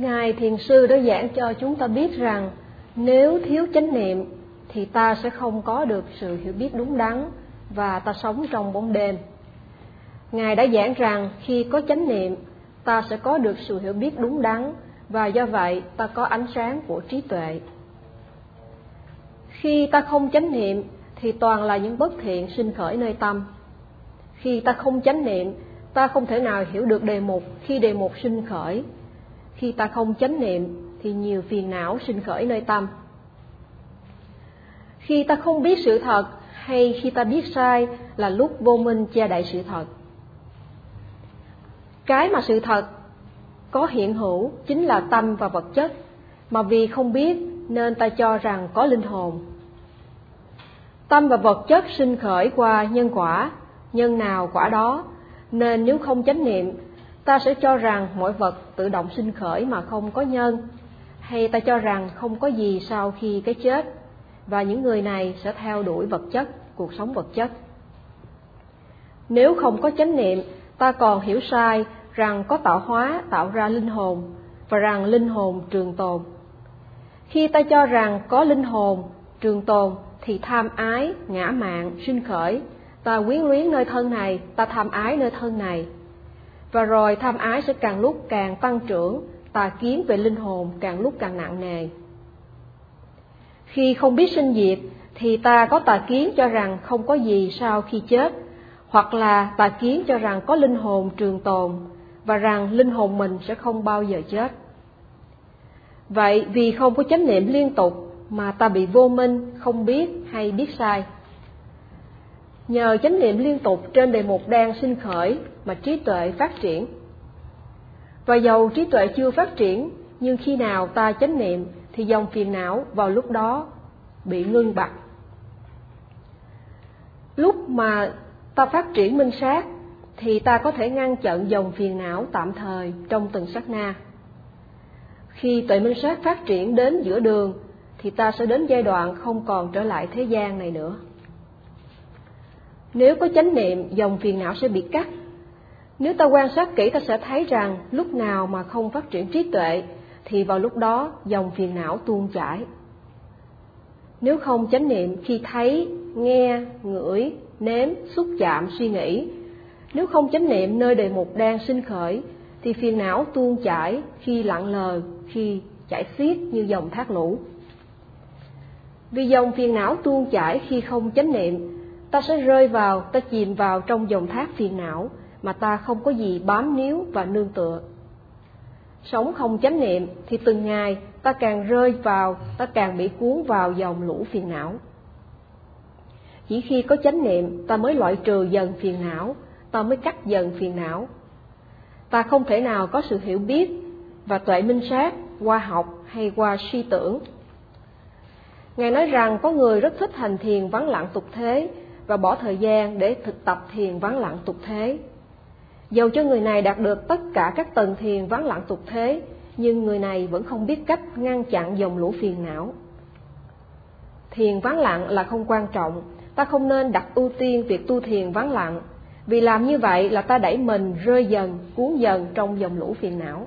Ngài Thiền Sư đã giảng cho chúng ta biết rằng nếu thiếu chánh niệm thì ta sẽ không có được sự hiểu biết đúng đắn và ta sống trong bóng đêm. Ngài đã giảng rằng khi có chánh niệm ta sẽ có được sự hiểu biết đúng đắn và do vậy ta có ánh sáng của trí tuệ. Khi ta không chánh niệm thì toàn là những bất thiện sinh khởi nơi tâm. Khi ta không chánh niệm, ta không thể nào hiểu được đề mục khi đề mục sinh khởi. Khi ta không chánh niệm thì nhiều phiền não sinh khởi nơi tâm. Khi ta không biết sự thật hay khi ta biết sai là lúc vô minh che đậy sự thật. Cái mà sự thật có hiện hữu chính là tâm và vật chất, mà vì không biết nên ta cho rằng có linh hồn. Tâm và vật chất sinh khởi qua nhân quả, nhân nào quả đó, nên nếu không chánh niệm, ta sẽ cho rằng mọi vật tự động sinh khởi mà không có nhân, hay ta cho rằng không có gì sau khi cái chết, và những người này sẽ theo đuổi vật chất, cuộc sống vật chất. Nếu không có chánh niệm, ta còn hiểu sai rằng có tạo hóa tạo ra linh hồn và rằng linh hồn trường tồn. Khi ta cho rằng có linh hồn trường tồn thì tham ái, ngã mạn, sinh khởi, ta quyến luyến nơi thân này, ta tham ái nơi thân này. Và rồi tham ái sẽ càng lúc càng tăng trưởng, tà kiến về linh hồn càng lúc càng nặng nề. Khi không biết sinh diệt thì ta có tà kiến cho rằng không có gì sau khi chết, hoặc là tà kiến cho rằng có linh hồn trường tồn và rằng linh hồn mình sẽ không bao giờ chết. Vậy vì không có chánh niệm liên tục mà ta bị vô minh, không biết hay biết sai. Nhờ chánh niệm liên tục trên đề mục đang sinh khởi mà trí tuệ phát triển. Và dầu trí tuệ chưa phát triển, nhưng khi nào ta chánh niệm thì dòng phiền não vào lúc đó bị ngưng bặt. Lúc mà ta phát triển minh sát thì ta có thể ngăn chặn dòng phiền não tạm thời trong từng sát na. Khi tuệ minh sát phát triển đến giữa đường thì ta sẽ đến giai đoạn không còn trở lại thế gian này nữa. Nếu có chánh niệm, dòng phiền não sẽ bị cắt. Nếu ta quan sát kỹ ta sẽ thấy rằng lúc nào mà không phát triển trí tuệ thì vào lúc đó dòng phiền não tuôn chảy. Nếu không chánh niệm khi thấy, nghe, ngửi, nếm, xúc chạm, suy nghĩ nếu không chánh niệm nơi đề mục đang sinh khởi, thì phiền não tuôn chảy khi lặng lờ, khi chảy xiết như dòng thác lũ. Vì dòng phiền não tuôn chảy khi không chánh niệm, ta sẽ rơi vào, ta chìm vào trong dòng thác phiền não mà ta không có gì bám níu và nương tựa. Sống không chánh niệm thì từng ngày ta càng rơi vào, ta càng bị cuốn vào dòng lũ phiền não. Chỉ khi có chánh niệm ta mới loại trừ dần phiền não ta mới cắt dần phiền não. Ta không thể nào có sự hiểu biết và tuệ minh sát qua học hay qua suy tưởng. Ngài nói rằng có người rất thích hành thiền vắng lặng tục thế và bỏ thời gian để thực tập thiền vắng lặng tục thế. Dầu cho người này đạt được tất cả các tầng thiền vắng lặng tục thế, nhưng người này vẫn không biết cách ngăn chặn dòng lũ phiền não. Thiền vắng lặng là không quan trọng, ta không nên đặt ưu tiên việc tu thiền vắng lặng vì làm như vậy là ta đẩy mình rơi dần, cuốn dần trong dòng lũ phiền não.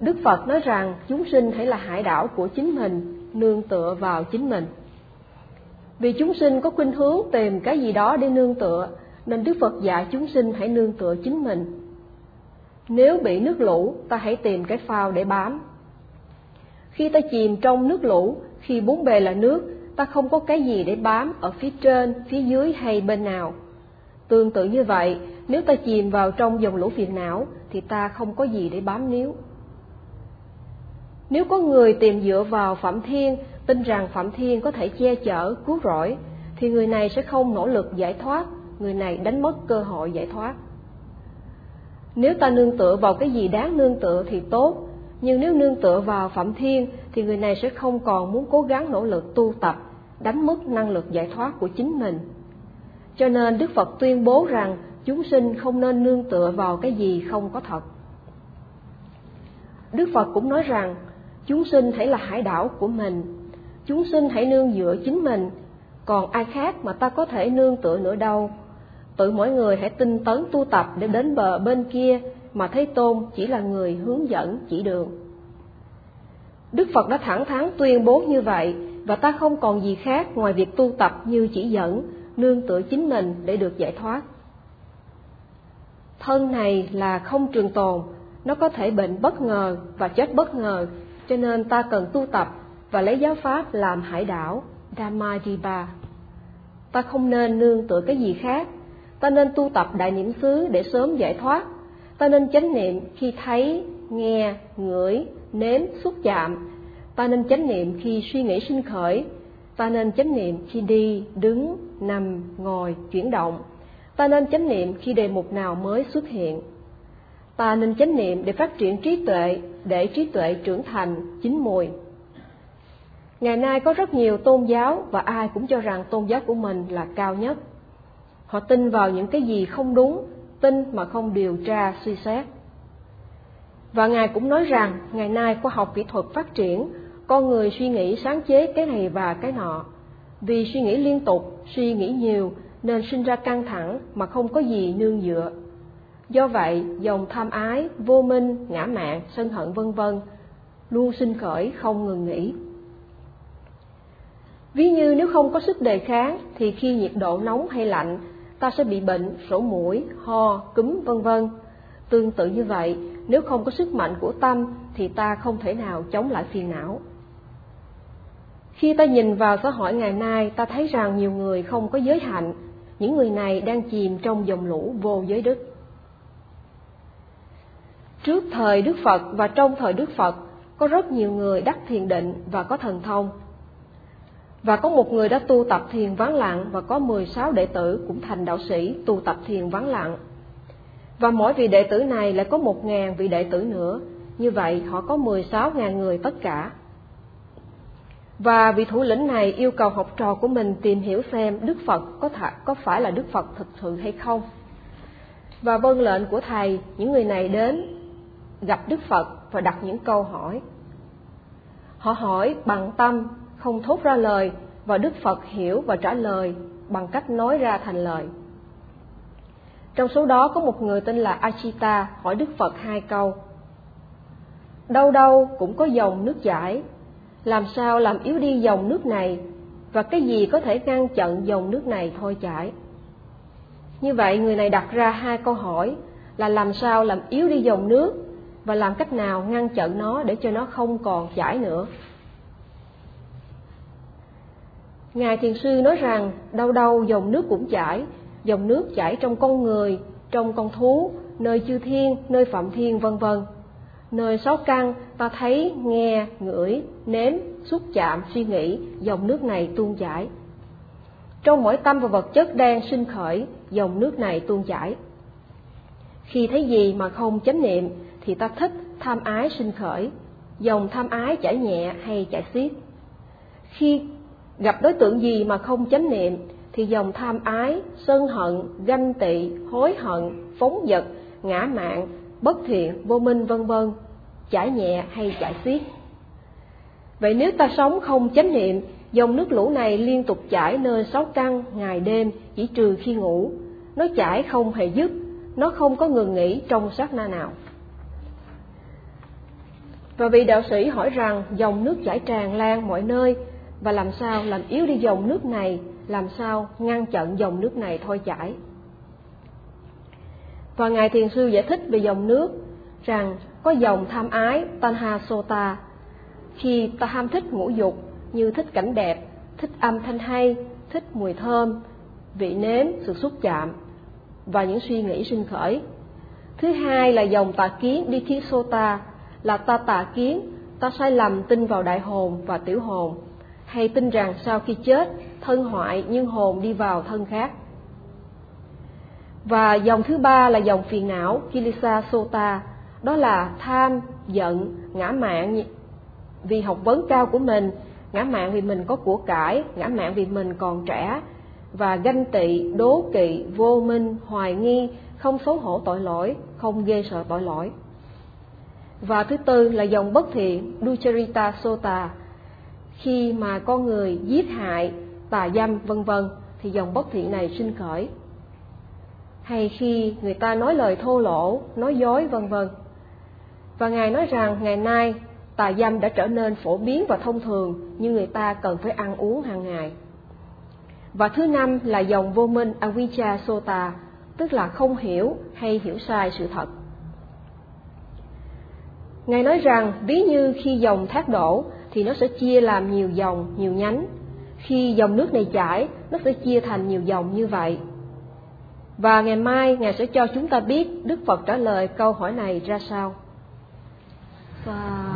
Đức Phật nói rằng chúng sinh hãy là hải đảo của chính mình, nương tựa vào chính mình. Vì chúng sinh có khuynh hướng tìm cái gì đó để nương tựa, nên Đức Phật dạy chúng sinh hãy nương tựa chính mình. Nếu bị nước lũ, ta hãy tìm cái phao để bám. Khi ta chìm trong nước lũ, khi bốn bề là nước, ta không có cái gì để bám ở phía trên, phía dưới hay bên nào Tương tự như vậy, nếu ta chìm vào trong dòng lũ phiền não thì ta không có gì để bám níu. Nếu có người tìm dựa vào Phạm Thiên, tin rằng Phạm Thiên có thể che chở, cứu rỗi, thì người này sẽ không nỗ lực giải thoát, người này đánh mất cơ hội giải thoát. Nếu ta nương tựa vào cái gì đáng nương tựa thì tốt, nhưng nếu nương tựa vào Phạm Thiên thì người này sẽ không còn muốn cố gắng nỗ lực tu tập, đánh mất năng lực giải thoát của chính mình cho nên Đức Phật tuyên bố rằng chúng sinh không nên nương tựa vào cái gì không có thật. Đức Phật cũng nói rằng chúng sinh hãy là hải đảo của mình, chúng sinh hãy nương dựa chính mình, còn ai khác mà ta có thể nương tựa nữa đâu. Tự mỗi người hãy tinh tấn tu tập để đến bờ bên kia mà thấy Tôn chỉ là người hướng dẫn chỉ đường. Đức Phật đã thẳng thắn tuyên bố như vậy và ta không còn gì khác ngoài việc tu tập như chỉ dẫn, nương tựa chính mình để được giải thoát. Thân này là không trường tồn, nó có thể bệnh bất ngờ và chết bất ngờ, cho nên ta cần tu tập và lấy giáo pháp làm hải đảo, Dhammadipa. Ta không nên nương tựa cái gì khác, ta nên tu tập đại niệm xứ để sớm giải thoát, ta nên chánh niệm khi thấy, nghe, ngửi, nếm, xúc chạm, ta nên chánh niệm khi suy nghĩ sinh khởi, ta nên chánh niệm khi đi, đứng, nằm, ngồi, chuyển động, ta nên chánh niệm khi đề mục nào mới xuất hiện. Ta nên chánh niệm để phát triển trí tuệ, để trí tuệ trưởng thành, chín mùi. Ngày nay có rất nhiều tôn giáo và ai cũng cho rằng tôn giáo của mình là cao nhất. Họ tin vào những cái gì không đúng, tin mà không điều tra suy xét. Và Ngài cũng nói rằng ngày nay khoa học kỹ thuật phát triển, con người suy nghĩ sáng chế cái này và cái nọ. Vì suy nghĩ liên tục, suy nghĩ nhiều nên sinh ra căng thẳng mà không có gì nương dựa. Do vậy, dòng tham ái, vô minh, ngã mạn, sân hận vân vân luôn sinh khởi không ngừng nghỉ. Ví như nếu không có sức đề kháng thì khi nhiệt độ nóng hay lạnh, ta sẽ bị bệnh, sổ mũi, ho, cúm vân vân. Tương tự như vậy, nếu không có sức mạnh của tâm thì ta không thể nào chống lại phiền não. Khi ta nhìn vào xã hội ngày nay, ta thấy rằng nhiều người không có giới hạnh, những người này đang chìm trong dòng lũ vô giới đức. Trước thời Đức Phật và trong thời Đức Phật, có rất nhiều người đắc thiền định và có thần thông. Và có một người đã tu tập thiền vắng lặng và có 16 đệ tử cũng thành đạo sĩ tu tập thiền vắng lặng. Và mỗi vị đệ tử này lại có một ngàn vị đệ tử nữa, như vậy họ có 16 ngàn người tất cả. Và vị thủ lĩnh này yêu cầu học trò của mình tìm hiểu xem Đức Phật có, th- có phải là Đức Phật thực sự hay không. Và vâng lệnh của thầy, những người này đến gặp Đức Phật và đặt những câu hỏi. Họ hỏi bằng tâm, không thốt ra lời và Đức Phật hiểu và trả lời bằng cách nói ra thành lời. Trong số đó có một người tên là Achita hỏi Đức Phật hai câu. Đâu đâu cũng có dòng nước chảy, làm sao làm yếu đi dòng nước này và cái gì có thể ngăn chặn dòng nước này thôi chảy. Như vậy người này đặt ra hai câu hỏi là làm sao làm yếu đi dòng nước và làm cách nào ngăn chặn nó để cho nó không còn chảy nữa. Ngài Thiền Sư nói rằng đâu đâu dòng nước cũng chảy, dòng nước chảy trong con người, trong con thú, nơi chư thiên, nơi phạm thiên vân vân. Nơi sáu căn ta thấy, nghe, ngửi, nếm, xúc chạm, suy nghĩ, dòng nước này tuôn chảy. Trong mỗi tâm và vật chất đang sinh khởi, dòng nước này tuôn chảy. Khi thấy gì mà không chánh niệm thì ta thích tham ái sinh khởi, dòng tham ái chảy nhẹ hay chảy xiết. Khi gặp đối tượng gì mà không chánh niệm thì dòng tham ái, sân hận, ganh tị, hối hận, phóng dật, ngã mạn, bất thiện, vô minh vân vân, chảy nhẹ hay chảy xiết. Vậy nếu ta sống không chánh niệm, dòng nước lũ này liên tục chảy nơi sáu căn ngày đêm chỉ trừ khi ngủ, nó chảy không hề dứt, nó không có ngừng nghỉ trong sát na nào. Và vị đạo sĩ hỏi rằng dòng nước chảy tràn lan mọi nơi và làm sao làm yếu đi dòng nước này, làm sao ngăn chặn dòng nước này thôi chảy. Và Ngài Thiền Sư giải thích về dòng nước rằng có dòng tham ái Tanha Sota khi ta ham thích ngũ dục như thích cảnh đẹp, thích âm thanh hay, thích mùi thơm, vị nếm, sự xúc chạm và những suy nghĩ sinh khởi. Thứ hai là dòng tà kiến Dithi Sota là ta tà kiến, ta sai lầm tin vào đại hồn và tiểu hồn, hay tin rằng sau khi chết, thân hoại nhưng hồn đi vào thân khác. Và dòng thứ ba là dòng phiền não Kilisa Sota, đó là tham, giận, ngã mạn vì học vấn cao của mình, ngã mạn vì mình có của cải, ngã mạn vì mình còn trẻ, và ganh tị, đố kỵ, vô minh, hoài nghi, không xấu hổ tội lỗi, không ghê sợ tội lỗi. Và thứ tư là dòng bất thiện Ducharita Sota. Khi mà con người giết hại, tà dâm vân vân thì dòng bất thiện này sinh khởi. hay khi người ta nói lời thô lỗ, nói dối vân vân. Và Ngài nói rằng ngày nay tà dâm đã trở nên phổ biến và thông thường như người ta cần phải ăn uống hàng ngày. Và thứ năm là dòng vô minh Avijja Sota, tức là không hiểu hay hiểu sai sự thật. Ngài nói rằng ví như khi dòng thác đổ thì nó sẽ chia làm nhiều dòng, nhiều nhánh. Khi dòng nước này chảy, nó sẽ chia thành nhiều dòng như vậy. Và ngày mai Ngài sẽ cho chúng ta biết Đức Phật trả lời câu hỏi này ra sao. Sa